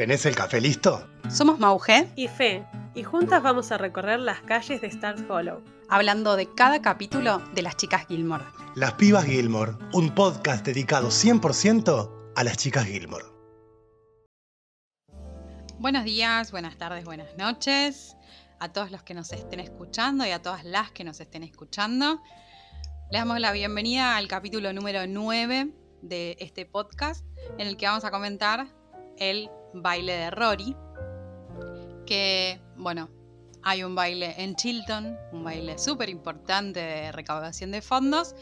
¿Tenés el café listo? Somos Mauge y Fe, y juntas vamos a recorrer las calles de Stars Hollow. Hablando de cada capítulo de las chicas Gilmore. Las Pibas Gilmore, un podcast dedicado 100% a las chicas Gilmore. Buenos días, buenas tardes, buenas noches a todos los que nos estén escuchando y a todas las que nos estén escuchando. Les damos la bienvenida al capítulo número 9 de este podcast en el que vamos a comentar el baile de Rory, que, bueno, hay un baile en Chilton, un baile súper importante de recaudación de fondos,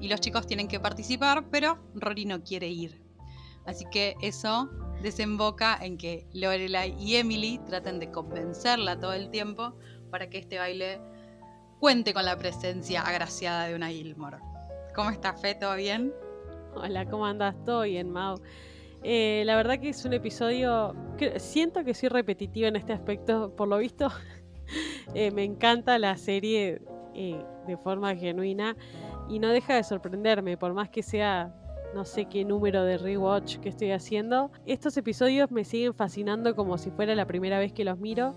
y los chicos tienen que participar, pero Rory no quiere ir. Así que eso desemboca en que Lorelai y Emily traten de convencerla todo el tiempo para que este baile cuente con la presencia agraciada de una Gilmore. ¿Cómo está Fe? ¿Todo bien? Hola, ¿cómo andas? ¿Todo bien, Mau? Eh, la verdad que es un episodio. Que siento que soy repetitiva en este aspecto. Por lo visto, eh, me encanta la serie eh, de forma genuina y no deja de sorprenderme, por más que sea no sé qué número de rewatch que estoy haciendo. Estos episodios me siguen fascinando como si fuera la primera vez que los miro.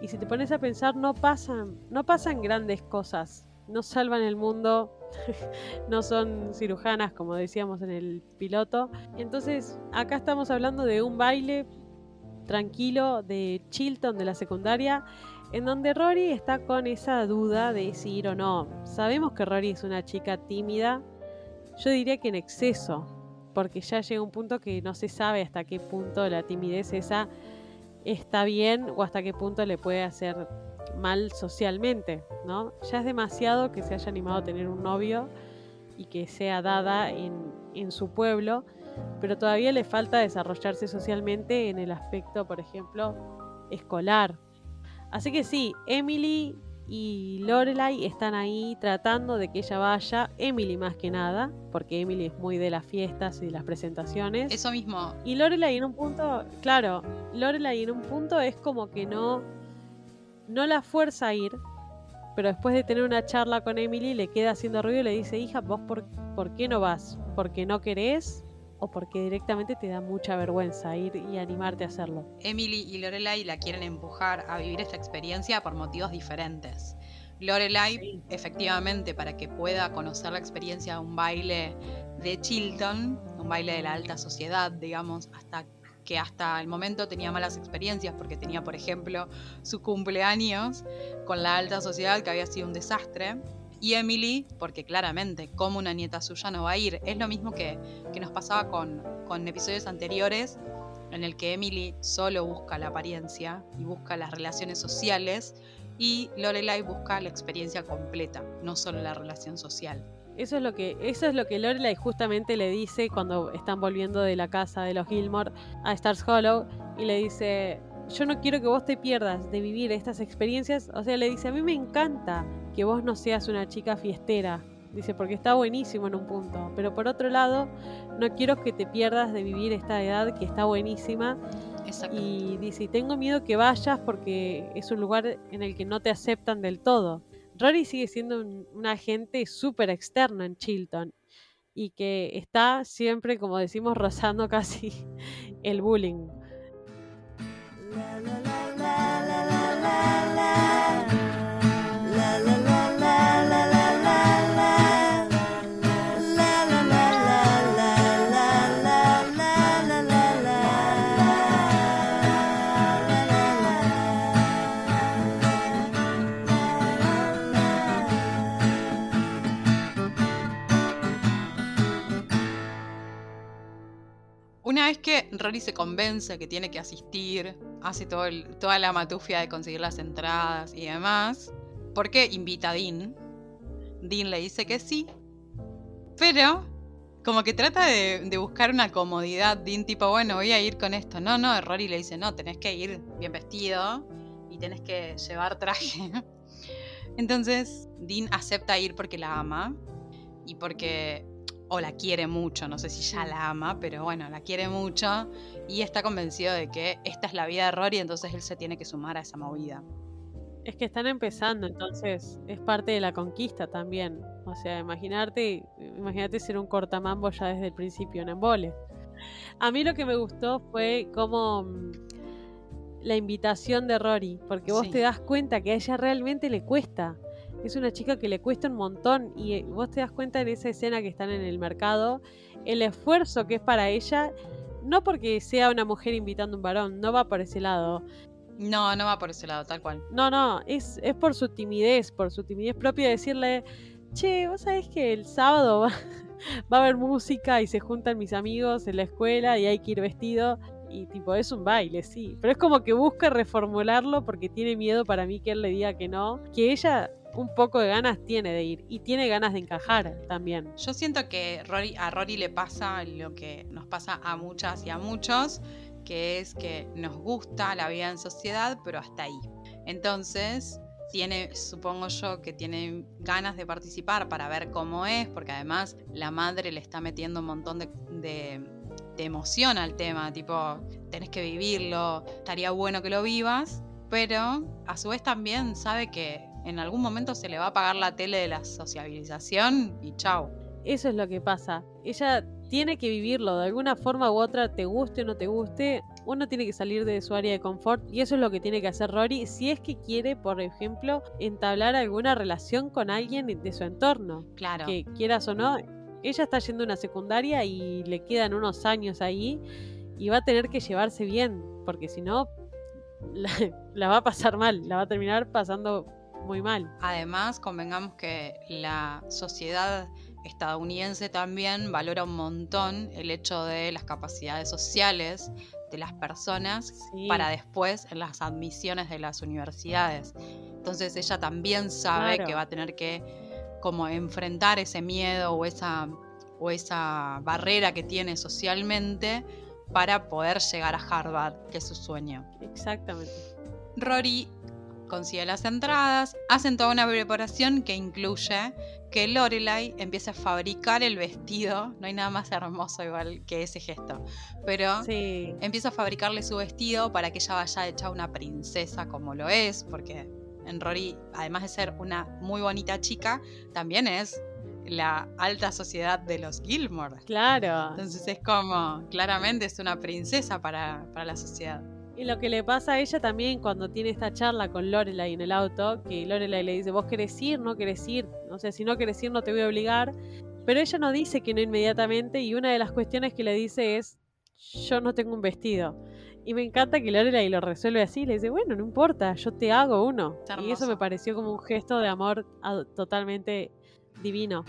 Y si te pones a pensar, no pasan, no pasan grandes cosas. No salvan el mundo, no son cirujanas como decíamos en el piloto. Entonces, acá estamos hablando de un baile tranquilo de Chilton de la secundaria, en donde Rory está con esa duda de si ir o no. Sabemos que Rory es una chica tímida, yo diría que en exceso, porque ya llega un punto que no se sabe hasta qué punto la timidez esa está bien o hasta qué punto le puede hacer mal socialmente, ¿no? Ya es demasiado que se haya animado a tener un novio y que sea dada en, en su pueblo, pero todavía le falta desarrollarse socialmente en el aspecto, por ejemplo, escolar. Así que sí, Emily y Lorelai están ahí tratando de que ella vaya, Emily más que nada, porque Emily es muy de las fiestas y las presentaciones. Eso mismo. Y Lorelai en un punto, claro, Lorelai en un punto es como que no no la fuerza a ir, pero después de tener una charla con Emily le queda haciendo ruido y le dice, hija, vos por, por qué no vas? ¿Porque no querés? o porque directamente te da mucha vergüenza ir y animarte a hacerlo. Emily y Lorelai la quieren empujar a vivir esta experiencia por motivos diferentes. Lorelai, efectivamente, para que pueda conocer la experiencia de un baile de Chilton, un baile de la alta sociedad, digamos, hasta que hasta el momento tenía malas experiencias porque tenía, por ejemplo, su cumpleaños con la alta sociedad que había sido un desastre. Y Emily, porque claramente, como una nieta suya no va a ir. Es lo mismo que, que nos pasaba con, con episodios anteriores, en el que Emily solo busca la apariencia y busca las relaciones sociales, y Lorelai busca la experiencia completa, no solo la relación social. Eso es lo que, eso es lo que Lorelai justamente le dice cuando están volviendo de la casa de los Gilmore a Stars Hollow y le dice, yo no quiero que vos te pierdas de vivir estas experiencias. O sea, le dice, a mí me encanta que vos no seas una chica fiestera. Dice, porque está buenísimo en un punto. Pero por otro lado, no quiero que te pierdas de vivir esta edad que está buenísima. Y dice, tengo miedo que vayas porque es un lugar en el que no te aceptan del todo. Rory sigue siendo un, agente súper externo en Chilton y que está siempre, como decimos, rozando casi el bullying. Una vez que Rory se convence que tiene que asistir, hace todo toda la matufia de conseguir las entradas y demás, porque invita a Dean. Dean le dice que sí, pero como que trata de, buscar una comodidad. Dean tipo, bueno, voy a ir con esto. No, no, Rory le dice, no, tenés que ir bien vestido y tenés que llevar traje. Entonces Dean acepta ir porque la ama y porque o la quiere mucho, no sé si ya la ama, pero bueno, la quiere mucho y está convencido de que esta es la vida de Rory, entonces él se tiene que sumar a esa movida. Es que están empezando, entonces es parte de la conquista también. O sea, imaginarte, imagínate ser un cortamambo ya desde el principio en embole. A mí lo que me gustó fue como mm, la invitación de Rory, porque vos Sí. te das cuenta que a ella realmente le cuesta. Es una chica que le cuesta un montón y eh, vos te das cuenta en esa escena que están en el mercado, el esfuerzo que es para ella, no porque sea una mujer invitando a un varón, no va por ese lado. No, no va por ese lado, tal cual. No, no, es, es por su timidez, por su timidez propia decirle, che, vos sabés que el sábado va, va a haber música y se juntan mis amigos en la escuela y hay que ir vestido. Y tipo, es un baile, sí. Pero es como que busca reformularlo porque tiene miedo para mí que él le diga que no. Que ella un poco de ganas tiene de ir y tiene ganas de encajar también. Yo siento que a Rory le pasa lo que nos pasa a muchas y a muchos, que es que nos gusta la vida en sociedad, pero hasta ahí. Entonces, tiene, supongo yo, que tiene ganas de participar para ver cómo es, porque además la madre le está metiendo un montón de, de, de emoción al tema, tipo, tenés que vivirlo, estaría bueno que lo vivas, pero a su vez también sabe que en algún momento se le va a apagar la tele de la sociabilización y chau. Eso es lo que pasa. Ella tiene que vivirlo de alguna forma u otra, te guste o no te guste. Uno tiene que salir de su área de confort y eso es lo que tiene que hacer Rory si es que quiere, por ejemplo, entablar alguna relación con alguien de su entorno. Claro. Que quieras o no, ella está yendo a una secundaria y le quedan unos años ahí y va a tener que llevarse bien, porque si no, la, la va a pasar mal, la va a terminar pasando muy mal. Además, convengamos que la sociedad estadounidense también valora un montón el hecho de las capacidades sociales de las personas Sí. para después en las admisiones de las universidades. Entonces ella también sabe Claro. que va a tener que como enfrentar ese miedo o esa, o esa barrera que tiene socialmente para poder llegar a Harvard, que es su sueño. Exactamente. Rory consigue las entradas, hacen toda una preparación que incluye que Lorelai empiece a fabricar el vestido. No hay nada más hermoso igual que ese gesto. Pero Sí. empieza a fabricarle su vestido para que ella vaya hecha una princesa como lo es, porque en Rory, además de ser una muy bonita chica, también es la alta sociedad de los Gilmore. Claro. Entonces es como, claramente es una princesa para, para la sociedad. Y lo que le pasa a ella también cuando tiene esta charla con Lorelai en el auto, que Lorelai le dice, vos querés ir, no querés ir, o sea, si no querés ir no te voy a obligar, pero ella no dice que no inmediatamente y una de las cuestiones que le dice es, yo no tengo un vestido. Y me encanta que Lorelai lo resuelve así, le dice, bueno, no importa, yo te hago uno. Y eso me pareció como un gesto de amor a- totalmente divino.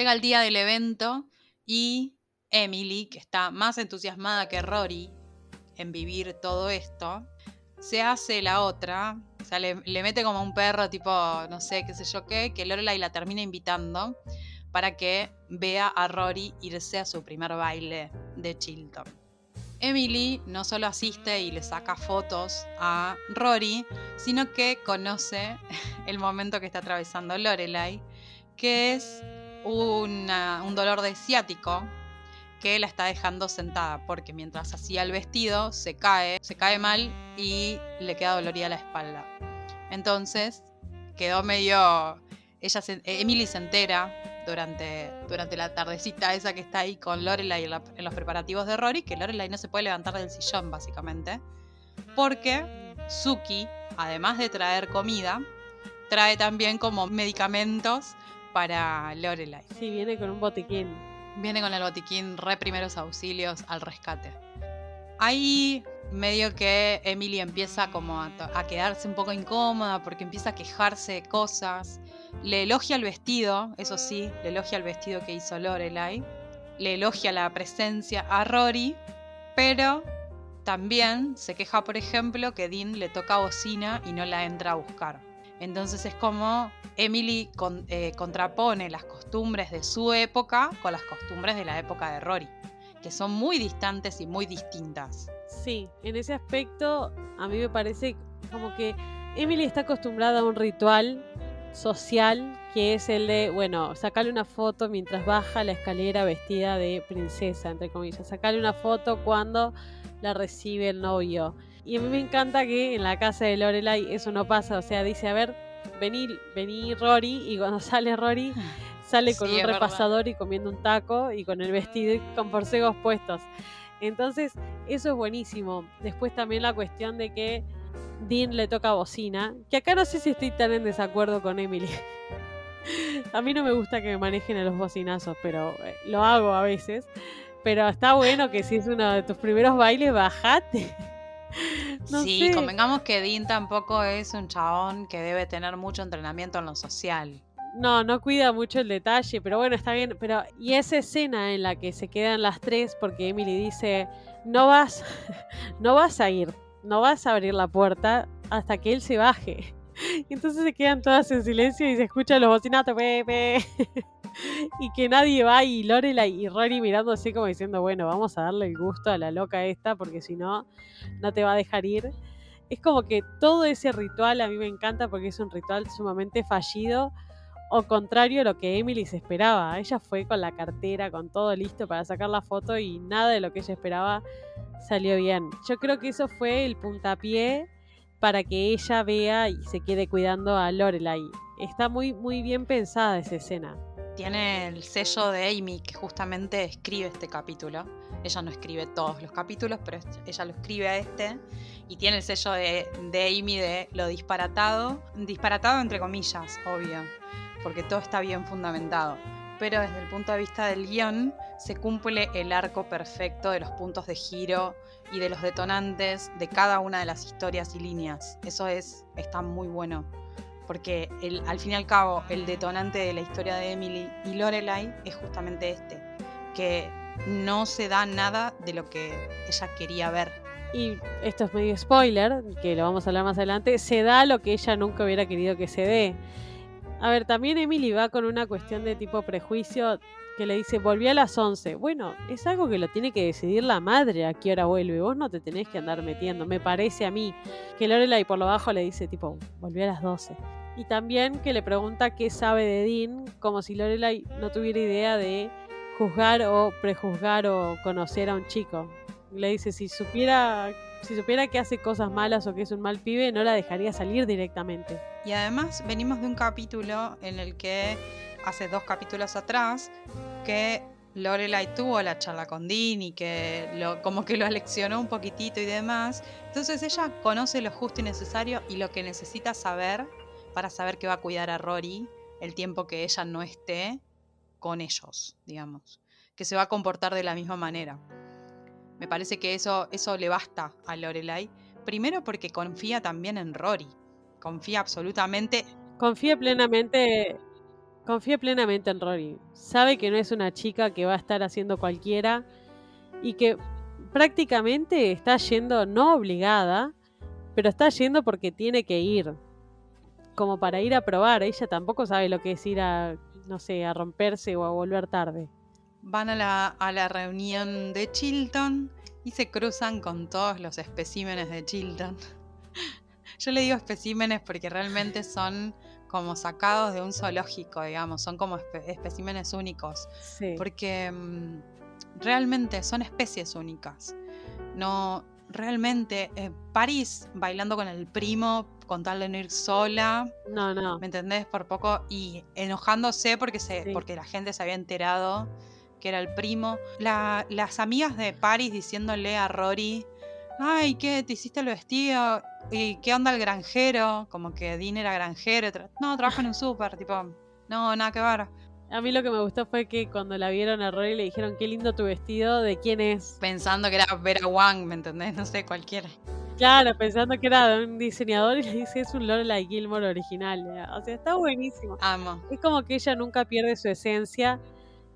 Llega el día del evento y Emily, que está más entusiasmada que Rory en vivir todo esto, se hace la otra, o sea, le, mete como un perro tipo, no sé, qué sé yo qué, que Lorelai la termina invitando para que vea a Rory irse a su primer baile de Chilton. Emily no solo asiste y le saca fotos a Rory, sino que conoce el momento que está atravesando Lorelai, que es un dolor de ciático que la está dejando sentada porque mientras hacía el vestido se cae, se cae mal y le queda dolorida la espalda. Entonces quedó medio... Ella se- Emily se entera durante, durante la tardecita esa que está ahí con Lorelai en, en los preparativos de Rory, que Lorelai no se puede levantar del sillón básicamente, porque Suki, además de traer comida, trae también como medicamentos para Lorelai. Sí, viene con un botiquín. Viene con el botiquín re primeros auxilios al rescate. Ahí medio que Emily empieza como a, a quedarse un poco incómoda porque empieza a quejarse de cosas. Le elogia el vestido, eso sí, le elogia el vestido que hizo Lorelai. Le elogia la presencia a Rory, pero también se queja, por ejemplo, que Dean le toca bocina y no la entra a buscar. Entonces es como Emily con- eh, contrapone las costumbres de su época con las costumbres de la época de Rory. que son muy distantes y muy distintas. Sí, en ese aspecto a mí me parece como que Emily está acostumbrada a un ritual social que es el de, bueno, sacarle una foto mientras baja la escalera vestida de princesa, entre comillas. Sacarle una foto cuando la recibe el novio. Y a mí me encanta que en la casa de Lorelai eso no pasa. O sea, dice, a ver, vení, vení Rory. Y cuando sale Rory, sale con un repasador y comiendo un taco y con el vestido y con porcegos puestos. Entonces, eso es buenísimo. Después también la cuestión de que Dean le toca bocina, que acá no sé si estoy tan en desacuerdo con Emily. a mí no me gusta que me manejen a los bocinazos, pero eh, lo hago a veces. Pero está bueno que si es uno de tus primeros bailes, bajate. sí, convengamos que Dean tampoco es un chabón que debe tener mucho entrenamiento en lo social. No, no cuida mucho el detalle, pero bueno, está bien. Pero, y esa escena en la que se quedan las tres, porque Emily dice, no vas, no vas a ir, no vas a abrir la puerta hasta que él se baje. Entonces se quedan todas en silencio y se escuchan los bocinatos, pepe. Y que nadie va y Lorelai y Rory mirándose como diciendo, bueno, vamos a darle el gusto a la loca esta porque si no, no te va a dejar ir. Es como que todo ese ritual a mí me encanta porque es un ritual sumamente fallido o contrario a lo que Emily se esperaba. Ella fue con la cartera, con todo listo para sacar la foto y nada de lo que ella esperaba salió bien. Yo creo que eso fue el puntapié para que ella vea y se quede cuidando a Lorelai. Está muy, muy bien pensada esa escena. Tiene el sello de Amy que justamente escribe este capítulo. Ella no escribe todos los capítulos, pero ella lo escribe a este. Y tiene el sello de, de Amy de lo disparatado. Disparatado entre comillas, obvio. Porque todo está bien fundamentado pero desde el punto de vista del guion se cumple el arco perfecto de los puntos de giro y de los detonantes de cada una de las historias y líneas. Eso es, está muy bueno, porque el, al fin y al cabo el detonante de la historia de Emily y Lorelai es justamente este, que no se da nada de lo que ella quería ver. Y esto es medio spoiler, que lo vamos a hablar más adelante, se da lo que ella nunca hubiera querido que se dé. A ver, también Emily va con una cuestión de tipo prejuicio que le dice, volví a las 11. Bueno, es algo que lo tiene que decidir la madre a qué hora vuelve. Vos no te tenés que andar metiendo. Me parece a mí que Lorelai por lo bajo le dice tipo, volví a las 12. Y también que le pregunta qué sabe de Dean, como si Lorelai no tuviera idea de juzgar o prejuzgar o conocer a un chico. Le dice, si supiera si supiera que hace cosas malas o que es un mal pibe, no la dejaría salir directamente. Y además venimos de un capítulo en el que hace dos capítulos atrás que Lorelai tuvo la charla con Dean y que como que lo aleccionó un poquitito y demás. Entonces ella conoce lo justo y necesario y lo que necesita saber para saber que va a cuidar a Rory el tiempo que ella no esté con ellos, digamos. Que se va a comportar de la misma manera. Me parece que eso, eso le basta a Lorelai. Primero porque confía también en Rory. Confía absolutamente. Confía plenamente. Confía plenamente en Rory. Sabe que no es una chica que va a estar haciendo cualquiera. Y que prácticamente está yendo, no obligada, pero está yendo porque tiene que ir. Como para ir a probar. Ella tampoco sabe lo que es ir a, no sé, a romperse o a volver tarde van a la, reunión de Chilton y se cruzan con todos los especímenes de Chilton. Yo le digo especímenes porque realmente son como sacados de un zoológico, digamos, son como especímenes únicos. Porque mm, realmente son especies únicas. No, realmente, eh, París bailando con el primo con tal de no ir sola. No, no. ¿Me entendés? Por poco. Y enojándose porque, se, porque la gente se había enterado que era el primo, las amigas de Paris diciéndole a Rory, ay, ¿qué? ¿Te hiciste el vestido? ¿Y qué onda el granjero? Como que Dean era granjero. No, trabaja en un súper, tipo, no, nada que ver. A mí lo que me gustó fue que cuando la vieron a Rory le dijeron, qué lindo tu vestido, ¿de quién es? Pensando que era Vera Wang, ¿me entendés? No sé, cualquiera. Claro, pensando que era de un diseñador y le dice, es un Lorelai Gilmore original. O sea, está buenísimo. Amo. Es como que ella nunca pierde su esencia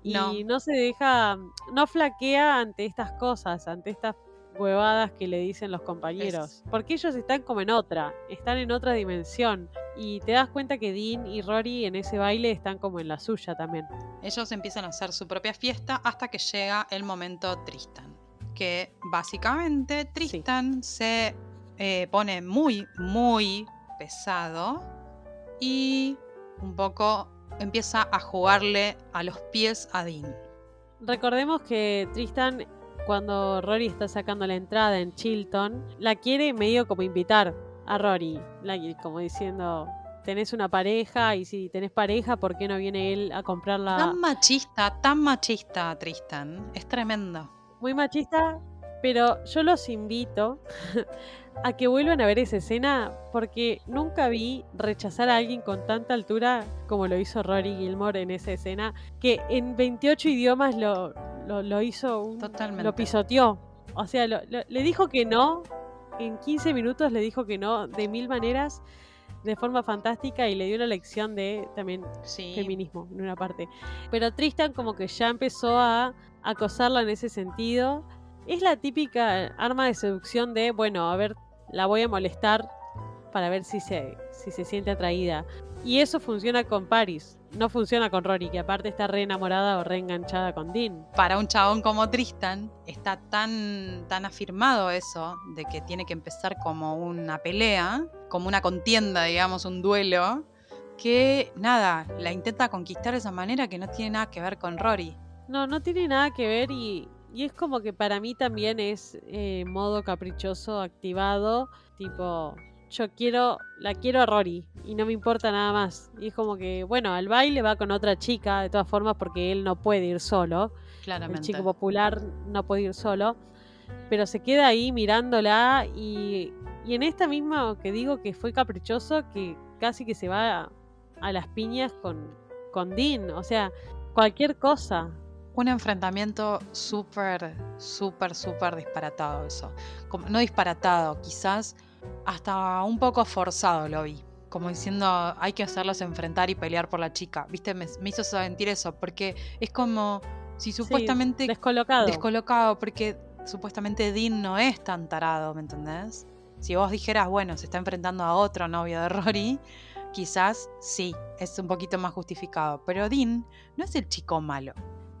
y no. se deja, no flaquea ante estas cosas, ante estas huevadas que le dicen los compañeros. Porque ellos están como en otra, están en otra dimensión. Y te das cuenta que Dean y Rory en ese baile están como en la suya también. Ellos empiezan a hacer su propia fiesta hasta que llega el momento Tristan. Que básicamente Tristan se eh, pone muy, muy pesado y un poco empieza a jugarle a los pies a Dean. Recordemos que Tristan, cuando Rory está sacando la entrada en Chilton, la quiere medio como invitar a Rory, como diciendo, tenés una pareja y si tenés pareja, ¿por qué no viene él a comprarla? Tan machista, tan machista, Tristan. Es tremendo. Muy machista, pero yo los invito a que vuelvan a ver esa escena porque nunca vi rechazar a alguien con tanta altura como lo hizo Rory Gilmore en esa escena, que en 28 idiomas lo, lo, hizo, un, Totalmente. lo pisoteó. O sea, le dijo que no, en 15 minutos le dijo que no de mil maneras de forma fantástica y le dio una lección de también feminismo en una parte. Pero Tristan como que ya empezó a acosarla en ese sentido. Es la típica arma de seducción de, bueno, a ver, la voy a molestar para ver si se, si se siente atraída. Y eso funciona con Paris, no funciona con Rory, que aparte está re enamorada o re enganchada con Dean. Para un chabón como Tristan, está tan, tan afirmado eso, de que tiene que empezar como una pelea, como una contienda, digamos, un duelo, que nada, la intenta conquistar de esa manera que no tiene nada que ver con Rory. No, no tiene nada que ver y, y es como que para mí también es eh, modo caprichoso activado, tipo, yo quiero, la quiero a Rory y no me importa nada más. Y es como que, bueno, al baile va con otra chica, de todas formas, porque él no puede ir solo. Claramente. El chico popular no puede ir solo. Pero se queda ahí mirándola y, y en esta misma que digo que fue caprichoso, que casi que se va a, a las piñas con, con Dean. O sea, cualquier cosa un enfrentamiento súper, súper, súper disparatado eso. Como, no disparatado, quizás hasta un poco forzado lo vi. Como diciendo, hay que hacerlos enfrentar y pelear por la chica. ¿Viste? Me, hizo sentir eso, porque es como si supuestamente... descolocado. Descolocado, porque supuestamente Dean no es tan tarado, ¿me entendés? Si vos dijeras, bueno, se está enfrentando a otro novio de Rory, quizás sí, es un poquito más justificado. Pero Dean no es el chico malo.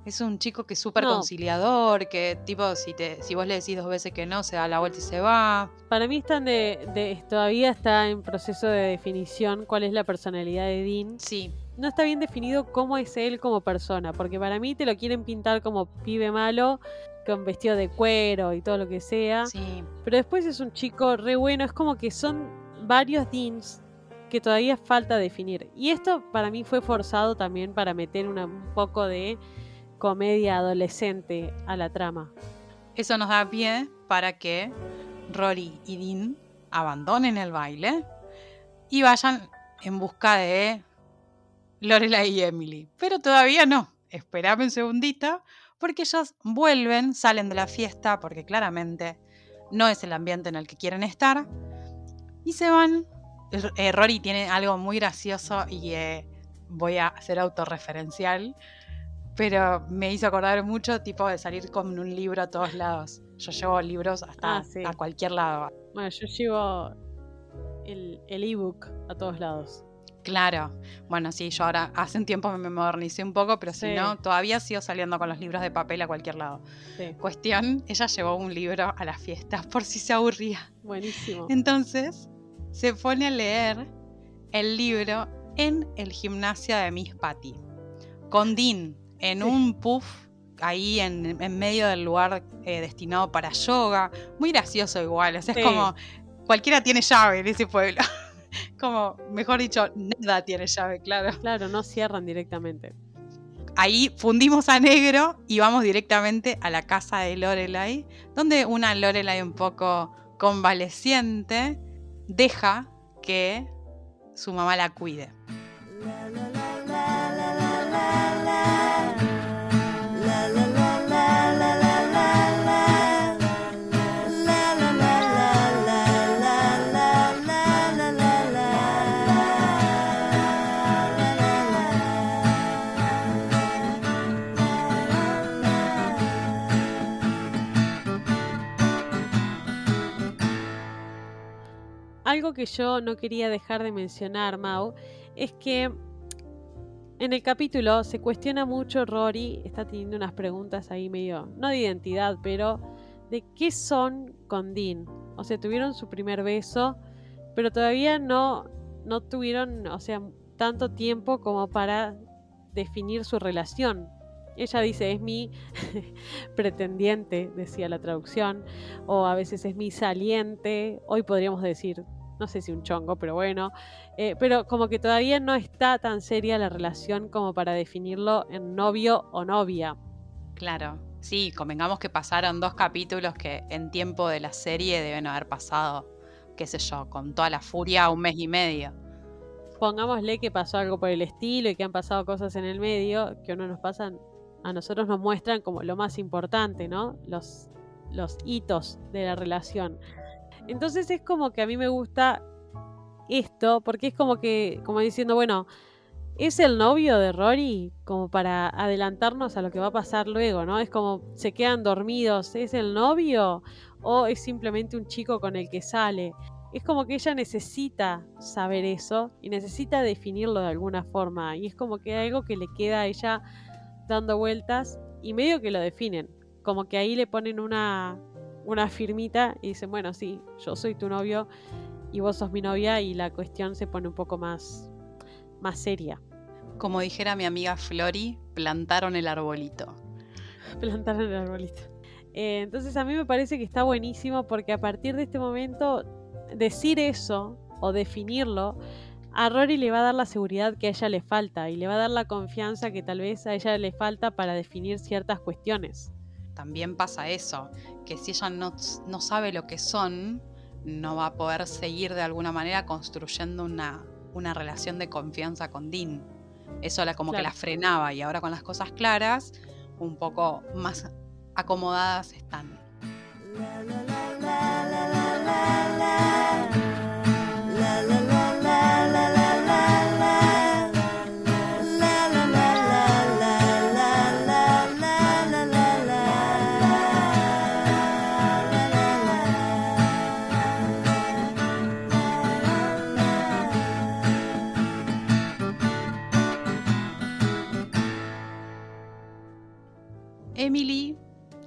Es un chico que es súper conciliador, que tipo, si te, si vos le decís dos veces que no, se da la vuelta y se va. Para mí están de, todavía está en proceso de definición cuál es la personalidad de Dean. Sí. No está bien definido cómo es él como persona, porque para mí te lo quieren pintar como pibe malo, con vestido de cuero y todo lo que sea. Sí. Pero después es un chico re bueno, es como que son varios Deans que todavía falta definir. Y esto para mí fue forzado también para meter un poco de comedia adolescente a la trama. Eso nos da pie para que Rory y Dean abandonen el baile y vayan en busca de Lorelai y Emily. Pero todavía no. Esperame un segundito porque ellos vuelven, salen de la fiesta porque claramente no es el ambiente en el que quieren estar y se van. Eh, Rory tiene algo muy gracioso y eh, voy a ser autorreferencial pero me hizo acordar mucho tipo de salir con un libro a todos lados. Yo llevo libros hasta ah, a cualquier lado. Bueno, yo llevo el ebook a todos lados. Claro. Bueno, sí, yo ahora hace un tiempo me modernicé un poco, pero si no, todavía sigo saliendo con los libros de papel a cualquier lado. Cuestión, ella llevó un libro a las fiestas por si se aburría. Buenísimo. Entonces, se pone a leer el libro en el gimnasio de Miss Patty. Con Dean, en un puff ahí en, medio del lugar eh, destinado para yoga. Muy gracioso igual, o sea, es como cualquiera tiene llave en ese pueblo. como, mejor dicho, nada tiene llave, claro. Claro, no cierran directamente. Ahí fundimos a negro y vamos directamente a la casa de Lorelai, donde una Lorelai un poco convaleciente deja que su mamá la cuide. Que yo no quería dejar de mencionar, Mau, es que en el capítulo se cuestiona mucho, Rory está teniendo unas preguntas ahí medio, no de identidad, pero de qué son con Dean. O sea, tuvieron su primer beso, pero todavía no, no tuvieron, o sea, tanto tiempo como para definir su relación. Ella dice, es mi pretendiente, decía la traducción, o a veces es mi saliente, hoy podríamos decir, no sé si un chongo, pero bueno, eh, pero como que todavía no está tan seria la relación como para definirlo en novio o novia. Claro, sí, convengamos que pasaron dos capítulos que en tiempo de la serie deben haber pasado, qué sé yo, con toda la furia un mes y medio. Pongámosle que pasó algo por el estilo y que han pasado cosas en el medio que no nos pasan a nosotros nos muestran como lo más importante, ¿no? Los, los hitos de la relación. Entonces es como que a mí me gusta esto, porque es como que, como diciendo, bueno, es el novio de Rory como para adelantarnos a lo que va a pasar luego, ¿no? Es como se quedan dormidos, ¿es el novio o es simplemente un chico con el que sale? Es como que ella necesita saber eso y necesita definirlo de alguna forma y es como que algo que le queda a ella dando vueltas y medio que lo definen. Como que ahí le ponen una, una firmita y dicen, bueno, sí, yo soy tu novio y vos sos mi novia y la cuestión se pone un poco más, más seria. Como dijera mi amiga Flori, plantaron el arbolito. plantaron el arbolito. Eh, entonces a mí me parece que está buenísimo porque a partir de este momento decir eso o definirlo a Rory le va a dar la seguridad que a ella le falta y le va a dar la confianza que tal vez a ella le falta para definir ciertas cuestiones. También pasa eso, que si ella no, no sabe lo que son, no va a poder seguir de alguna manera construyendo una, una relación de confianza con Dean. Eso la, como que la frenaba y ahora con las cosas claras, un poco más acomodadas están. Emily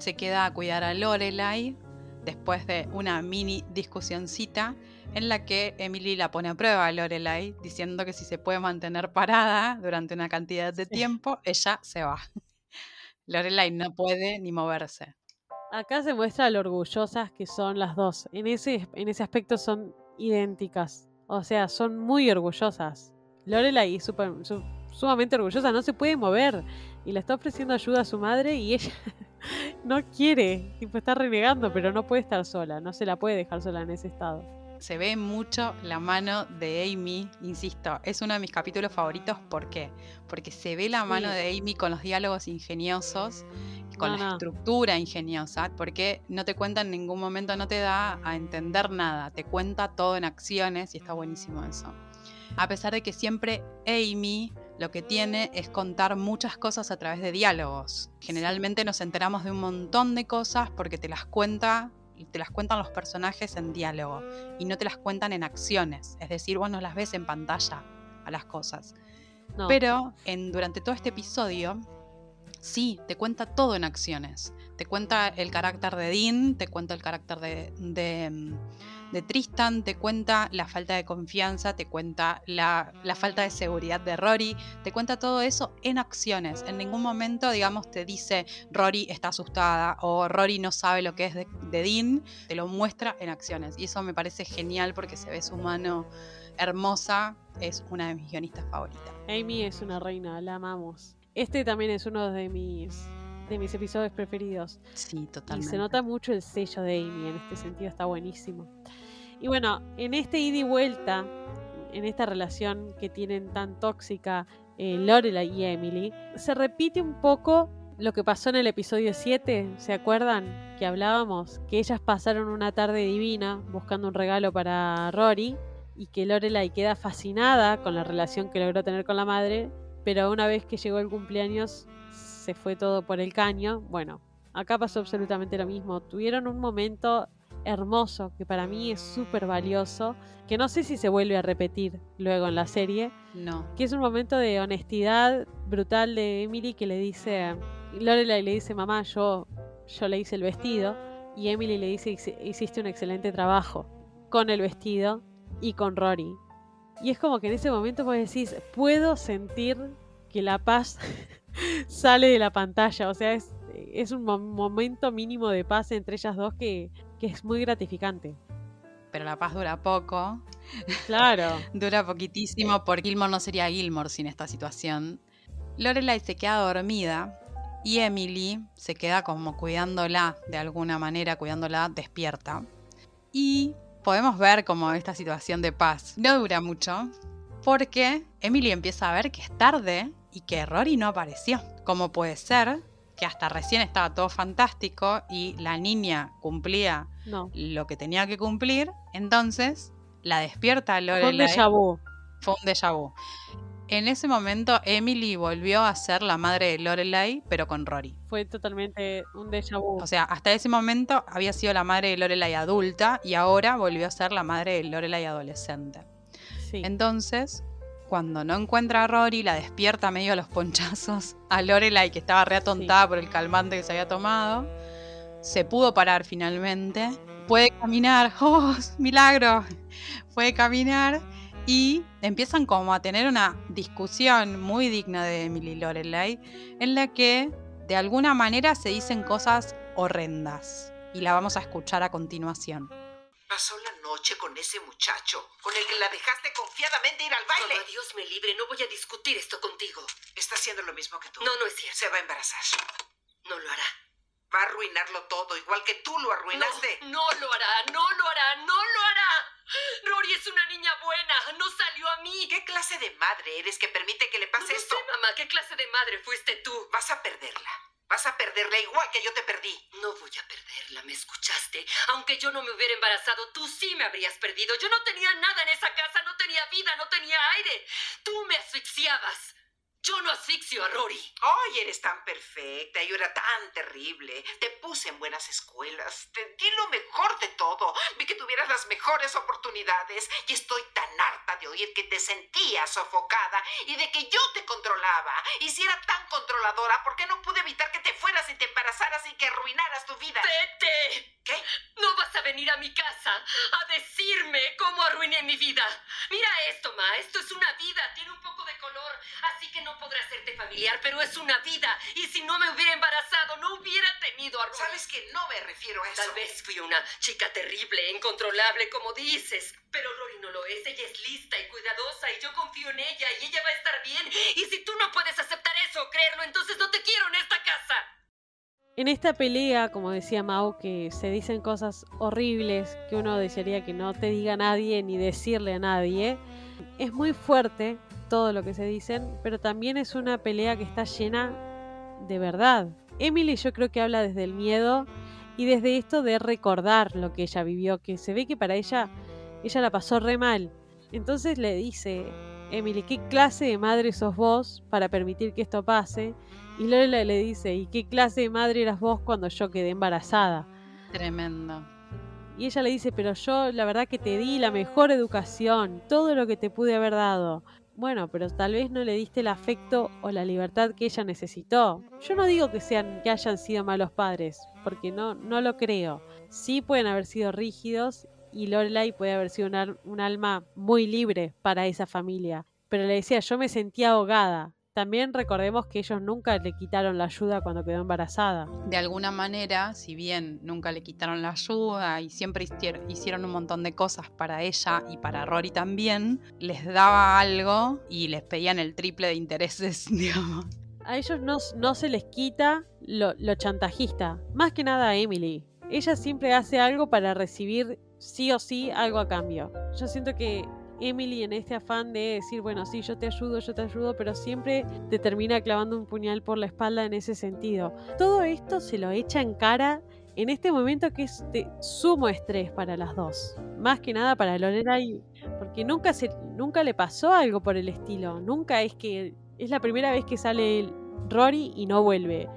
se queda a cuidar a Lorelai después de una mini discusioncita en la que Emily la pone a prueba a Lorelai diciendo que si se puede mantener parada durante una cantidad de tiempo, ella se va. Lorelai no puede ni moverse. Acá se muestra lo orgullosas que son las dos. En ese, en ese aspecto son idénticas. O sea, son muy orgullosas. Lorelai es sumamente orgullosa, no se puede mover y le está ofreciendo ayuda a su madre y ella no quiere, tipo está renegando, pero no puede estar sola, no se la puede dejar sola en ese estado. Se ve mucho la mano de Amy, insisto, es uno de mis capítulos favoritos, ¿por qué? Porque se ve la mano de Amy con los diálogos ingeniosos, con la estructura ingeniosa, porque no te cuenta en ningún momento, no te da a entender nada, te cuenta todo en acciones y está buenísimo eso. A pesar de que siempre Amy lo que tiene es contar muchas cosas a través de diálogos. Generalmente nos enteramos de un montón de cosas porque te las cuenta y te las cuentan los personajes en diálogo y no te las cuentan en acciones. Es decir, vos no las ves en pantalla a las cosas. Pero en, durante todo este episodio, sí, te cuenta todo en acciones. Te cuenta el carácter de Dean, te cuenta el carácter de de Tristan, te cuenta la falta de confianza, te cuenta la, falta de seguridad de Rory, te cuenta todo eso en acciones. En ningún momento, digamos, te dice Rory está asustada o Rory no sabe lo que es de, Dean, te lo muestra en acciones. Y eso me parece genial porque se ve su mano hermosa, es una de mis guionistas favoritas. Amy es una reina, la amamos. Este también es uno de mis de mis episodios preferidos. Sí, totalmente. Y se nota mucho el sello de Amy en este sentido, está buenísimo. Y bueno, en este ida y vuelta, en esta relación que tienen tan tóxica eh, Lorelai y Emily, se repite un poco lo que pasó en el episodio 7, ¿se acuerdan? Que hablábamos, que ellas pasaron una tarde divina buscando un regalo para Rory y que Lorelai queda fascinada con la relación que logró tener con la madre, pero una vez que llegó el cumpleaños se fue todo por el caño. Bueno, acá pasó absolutamente lo mismo. Tuvieron un momento hermoso, que para mí es súper valioso, que no sé si se vuelve a repetir luego en la serie. No. Que es un momento de honestidad brutal de Emily que le dice, Lorelai le dice, mamá, yo, yo le hice el vestido. Y Emily le dice, hiciste un excelente trabajo con el vestido y con Rory. Y es como que en ese momento vos decís, puedo sentir que la paz sale de la pantalla. O sea, es, es un momento mínimo de paz entre ellas dos que, que es muy gratificante. Pero la paz dura poco. Claro. dura poquitísimo porque Gilmore no sería Gilmore sin esta situación. Lorelai se queda dormida y Emily se queda como cuidándola de alguna manera, cuidándola despierta. Y podemos ver como esta situación de paz no dura mucho porque Emily empieza a ver que es tarde y que Rory no apareció. ¿Cómo puede ser que hasta recién estaba todo fantástico y la niña cumplía lo que tenía que cumplir, entonces la despierta Lorelai. Fue un déjà. Fue un déjà vu. En ese momento Emily volvió a ser la madre de Lorelai, pero con Rory. Fue totalmente un déjà vu. O sea, hasta ese momento había sido la madre de Lorelai adulta y ahora volvió a ser la madre de Lorelai adolescente. Sí. Entonces, cuando no encuentra a Rory, la despierta medio a los ponchazos a Lorelai, que estaba reatontada por el calmante que se había tomado. Se pudo parar finalmente. Puede caminar. ¡Oh, milagro! Puede caminar. Y empiezan como a tener una discusión muy digna de Emily Lorelai, en la que de alguna manera se dicen cosas horrendas. Y la vamos a escuchar a continuación. Pasó la noche con ese muchacho, con el que la dejaste confiadamente ir al baile. Mamá, Dios me libre, no voy a discutir esto contigo. Está haciendo lo mismo que tú. No, no es cierto. Se va a embarazar. No lo hará. Va a arruinarlo todo, igual que tú lo arruinaste. No, no lo hará, no lo hará, no lo hará. Rory es una niña buena, no salió a mí. ¿Qué clase de madre eres que permite que le pase no esto? Sé, mamá, ¿qué clase de madre fuiste tú? Vas a perderla. Vas a perderla igual que yo te perdí. No voy a perderla, ¿me escuchaste? Aunque yo no me hubiera embarazado, tú sí me habrías perdido. Yo no tenía nada en esa casa, no tenía vida, no tenía aire. Tú me asfixiabas. Yo no asfixio a Rory. Ay, eres tan perfecta, yo era tan terrible. Te puse en buenas escuelas, te di lo mejor de todo. Vi que tuvieras las mejores oportunidades y estoy tan harta de oír que te sentías sofocada y de que yo te controlaba. Y si era tan controladora, ¿por qué no pude evitar que te fueras y te embarazaras y que arruinaras tu vida? ¡Vete! ¿Qué? No vas a venir a mi casa a decirme cómo arruiné mi vida. Mira esto, Ma, esto es una vida, tiene un poco de color, así que no podrá hacerte familiar, pero es una vida. Y si no me hubiera embarazado, no hubiera tenido a Rory. Sabes que no me refiero a eso. Tal vez fui una chica terrible, incontrolable, como dices. Pero Rory es. Ella es lista y cuidadosa y yo confío en ella y ella va a estar bien. Y si tú no puedes aceptar eso o creerlo, entonces no te quiero en esta casa. En esta pelea, como decía Mau, que se dicen cosas horribles que uno desearía que no te diga nadie ni decirle a nadie, es muy fuerte todo lo que se dicen, pero también es una pelea que está llena de verdad. Emily yo creo que habla desde el miedo y desde esto de recordar lo que ella vivió, que se ve que para ella ella la pasó re mal. Entonces le dice, Emily, ¿qué clase de madre sos vos para permitir que esto pase? Y Lola le dice, ¿y qué clase de madre eras vos cuando yo quedé embarazada? Tremendo. Y ella le dice, pero yo la verdad que te di la mejor educación, todo lo que te pude haber dado. Bueno, pero tal vez no le diste el afecto o la libertad que ella necesitó. Yo no digo que sean que hayan sido malos padres, porque no, no lo creo. Sí pueden haber sido rígidos y Lorelai puede haber sido un alma muy libre para esa familia. Pero le decía, yo me sentía ahogada, también recordemos que ellos nunca le quitaron la ayuda cuando quedó embarazada. De alguna manera, si bien nunca le quitaron la ayuda y siempre hicieron un montón de cosas para ella y para Rory también, les daba algo y les pedían el triple de intereses, digamos. A ellos no, no se les quita lo, lo chantajista, más que nada a Emily. Ella siempre hace algo para recibir sí o sí algo a cambio. Yo siento que Emily en este afán de decir, bueno, sí, yo te ayudo, yo te ayudo, pero siempre te termina clavando un puñal por la espalda en ese sentido. Todo esto se lo echa en cara en este momento que es de sumo estrés para las dos. Más que nada para Lorelai, porque nunca, se, nunca le pasó algo por el estilo. Nunca es que es la primera vez que sale Rory y no vuelve.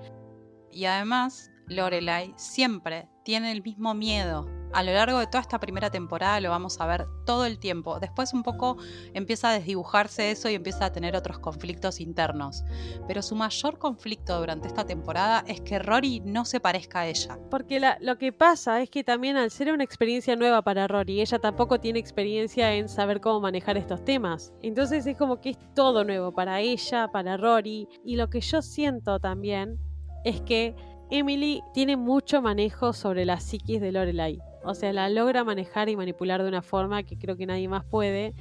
Y además, Lorelai siempre tiene el mismo miedo A lo largo de toda esta primera temporada lo vamos a ver todo el tiempo. Después un poco empieza a desdibujarse eso y empieza a tener otros conflictos internos. Pero su mayor conflicto durante esta temporada es que Rory no se parezca a ella. Porque lo que pasa es que también al ser una experiencia nueva para Rory, ella tampoco tiene experiencia en saber cómo manejar estos temas. Entonces es como que es todo nuevo para ella, para Rory. Y lo que yo siento también es que Emily tiene mucho manejo sobre la psiquis de Lorelai. O sea, la logra manejar y manipular de una forma que creo que nadie más puede.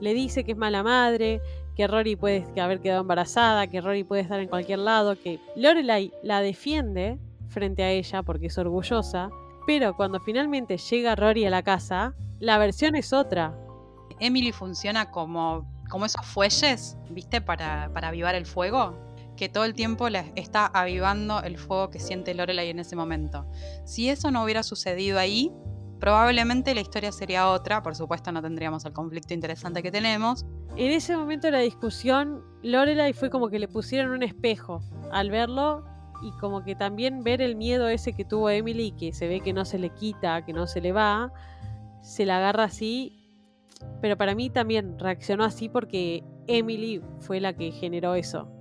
Le dice que es mala madre, que Rory puede haber quedado embarazada, que Rory puede estar en cualquier lado, que Lorelai la defiende frente a ella porque es orgullosa, pero cuando finalmente llega Rory a la casa, la versión es otra. Emily funciona como, como esos fuelles, ¿viste? Para, para avivar el fuego que todo el tiempo le está avivando el fuego que siente Lorelai en ese momento. Si eso no hubiera sucedido ahí, probablemente la historia sería otra, por supuesto no tendríamos el conflicto interesante que tenemos. En ese momento de la discusión, Lorelai fue como que le pusieron un espejo al verlo y como que también ver el miedo ese que tuvo Emily, que se ve que no se le quita, que no se le va, se la agarra así. Pero para mí también reaccionó así porque Emily fue la que generó eso.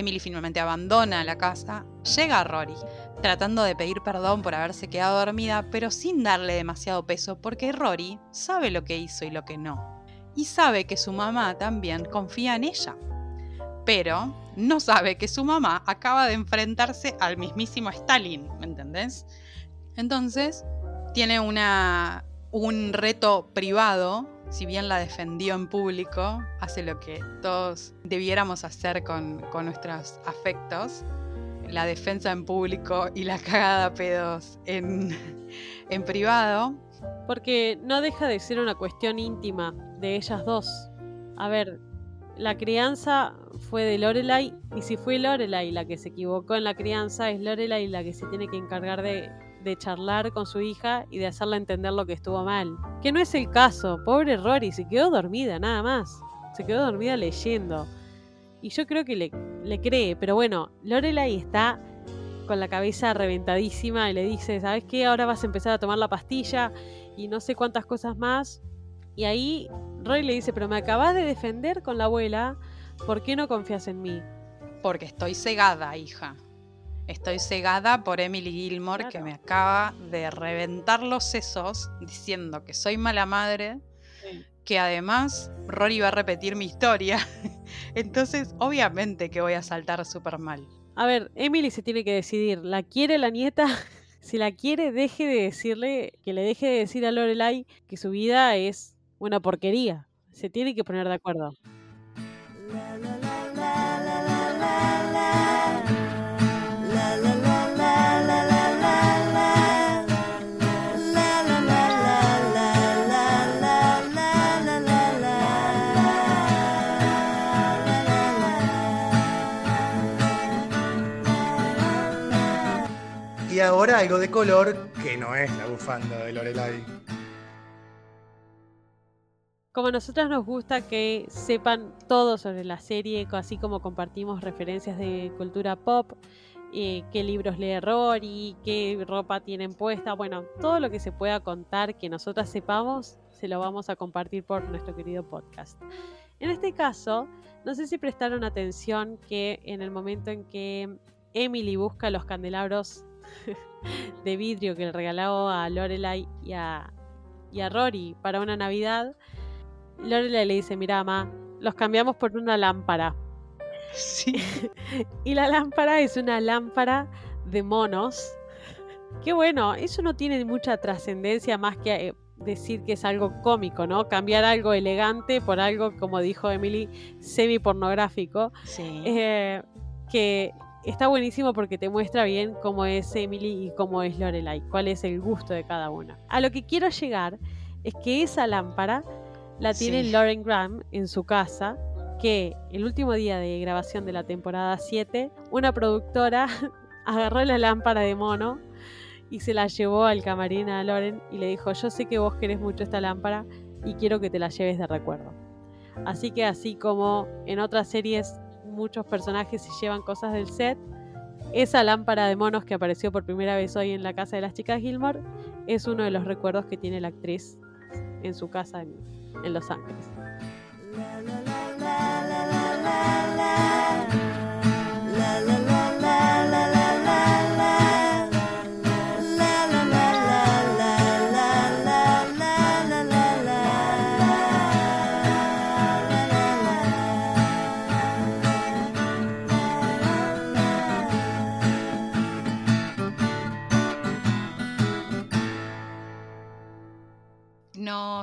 Emily finalmente abandona la casa, llega a Rory, tratando de pedir perdón por haberse quedado dormida, pero sin darle demasiado peso porque Rory sabe lo que hizo y lo que no. Y sabe que su mamá también confía en ella. Pero no sabe que su mamá acaba de enfrentarse al mismísimo Stalin, ¿me entendés? Entonces, tiene una, un reto privado si bien la defendió en público, hace lo que todos debiéramos hacer con, nuestros afectos, la defensa en público y la cagada a pedos en, en privado. Porque no deja de ser una cuestión íntima de ellas dos. A ver, la crianza fue de Lorelai y si fue Lorelai la que se equivocó en la crianza, es Lorelai la que se tiene que encargar de de charlar con su hija y de hacerle entender lo que estuvo mal. Que no es el caso, pobre Rory, se quedó dormida, nada más. Se quedó dormida leyendo. Y yo creo que le, le cree, pero bueno, Lorelai está con la cabeza reventadísima y le dice, ¿sabes qué? Ahora vas a empezar a tomar la pastilla y no sé cuántas cosas más. Y ahí Rory le dice, pero me acabas de defender con la abuela, ¿por qué no confías en mí? Porque estoy cegada, hija. Estoy cegada por Emily Gilmore que me acaba de reventar los sesos diciendo que soy mala madre, que además Rory va a repetir mi historia. Entonces, obviamente que voy a saltar súper mal. A ver, Emily se tiene que decidir, ¿la quiere la nieta? si la quiere, deje de decirle, que le deje de decir a Lorelai que su vida es una porquería. Se tiene que poner de acuerdo. Ahora algo de color que no es la bufanda de Lorelai. Como a nosotras nos gusta que sepan todo sobre la serie, así como compartimos referencias de cultura pop, eh, qué libros lee Rory, qué ropa tienen puesta, bueno, todo lo que se pueda contar que nosotras sepamos, se lo vamos a compartir por nuestro querido podcast. En este caso, no sé si prestaron atención que en el momento en que Emily busca los candelabros de vidrio que le regaló a Lorelai y a, y a Rory para una Navidad, Lorelai le dice, mira, mamá, los cambiamos por una lámpara. Sí. y la lámpara es una lámpara de monos. Qué bueno, eso no tiene mucha trascendencia más que eh, decir que es algo cómico, ¿no? Cambiar algo elegante por algo, como dijo Emily, semi pornográfico. Sí. Eh, que está buenísimo porque te muestra bien cómo es Emily y cómo es Lorelai, cuál es el gusto de cada una. A lo que quiero llegar es que esa lámpara la tiene Sí. Lauren Graham en su casa, que el último día de grabación de la temporada 7, una productora agarró la lámpara de mono y se la llevó al camarín a Lauren y le dijo, yo sé que vos querés mucho esta lámpara y quiero que te la lleves de recuerdo. Así que así como en otras series muchos personajes se llevan cosas del set, esa lámpara de monos que apareció por primera vez hoy en la casa de las chicas Gilmore es uno de los recuerdos que tiene la actriz en su casa en Los Ángeles.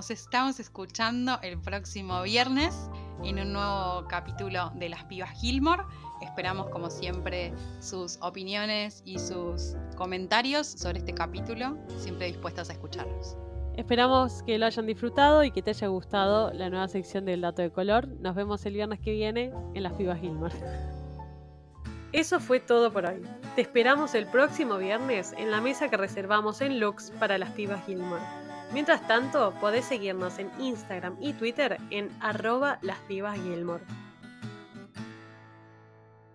Nos estamos escuchando el próximo viernes en un nuevo capítulo de Las Pibas Gilmore. Esperamos, como siempre, sus opiniones y sus comentarios sobre este capítulo, siempre dispuestos a escucharlos. Esperamos que lo hayan disfrutado y que te haya gustado la nueva sección del dato de color. Nos vemos el viernes que viene en las Pibas Gilmore. Eso fue todo por hoy. Te esperamos el próximo viernes en la mesa que reservamos en Lux para las Pibas Gilmore. Mientras tanto, podés seguirnos en Instagram y Twitter en arroba las pibas Gilmore.